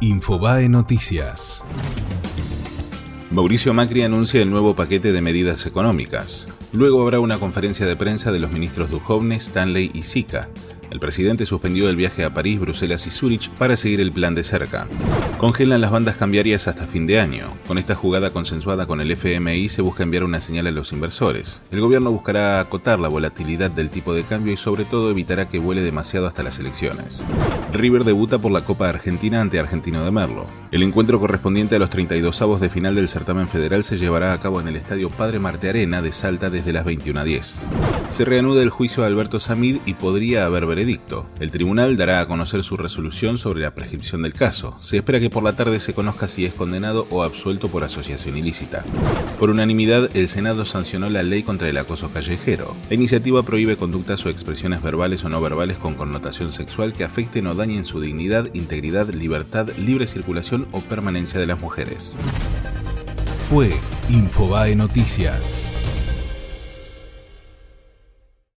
Infobae Noticias. Mauricio Macri anuncia el nuevo paquete de medidas económicas. Luego habrá una conferencia de prensa de los ministros Duhovne, Stanley y Sica. El presidente suspendió el viaje a París, Bruselas y Zúrich para seguir el plan de cerca. Congelan las bandas cambiarias hasta fin de año. Con esta jugada consensuada con el FMI se busca enviar una señal a los inversores. El gobierno buscará acotar la volatilidad del tipo de cambio y sobre todo evitará que vuele demasiado hasta las elecciones. River debuta por la Copa Argentina ante Argentino de Merlo. El encuentro correspondiente a los 32 avos de final del certamen federal se llevará a cabo en el Estadio Padre Marte Arena de Salta desde las 21 a 10. Se reanuda el juicio a Alberto Samid y podría haber veredicto. El tribunal dará a conocer su resolución sobre la prescripción del caso. Se espera que por la tarde se conozca si es condenado o absuelto por asociación ilícita. Por unanimidad, el Senado sancionó la ley contra el acoso callejero. La iniciativa prohíbe conductas o expresiones verbales o no verbales con connotación sexual que afecten o dañen su dignidad, integridad, libertad, libre circulación o permanencia de las mujeres. Fue Infobae Noticias.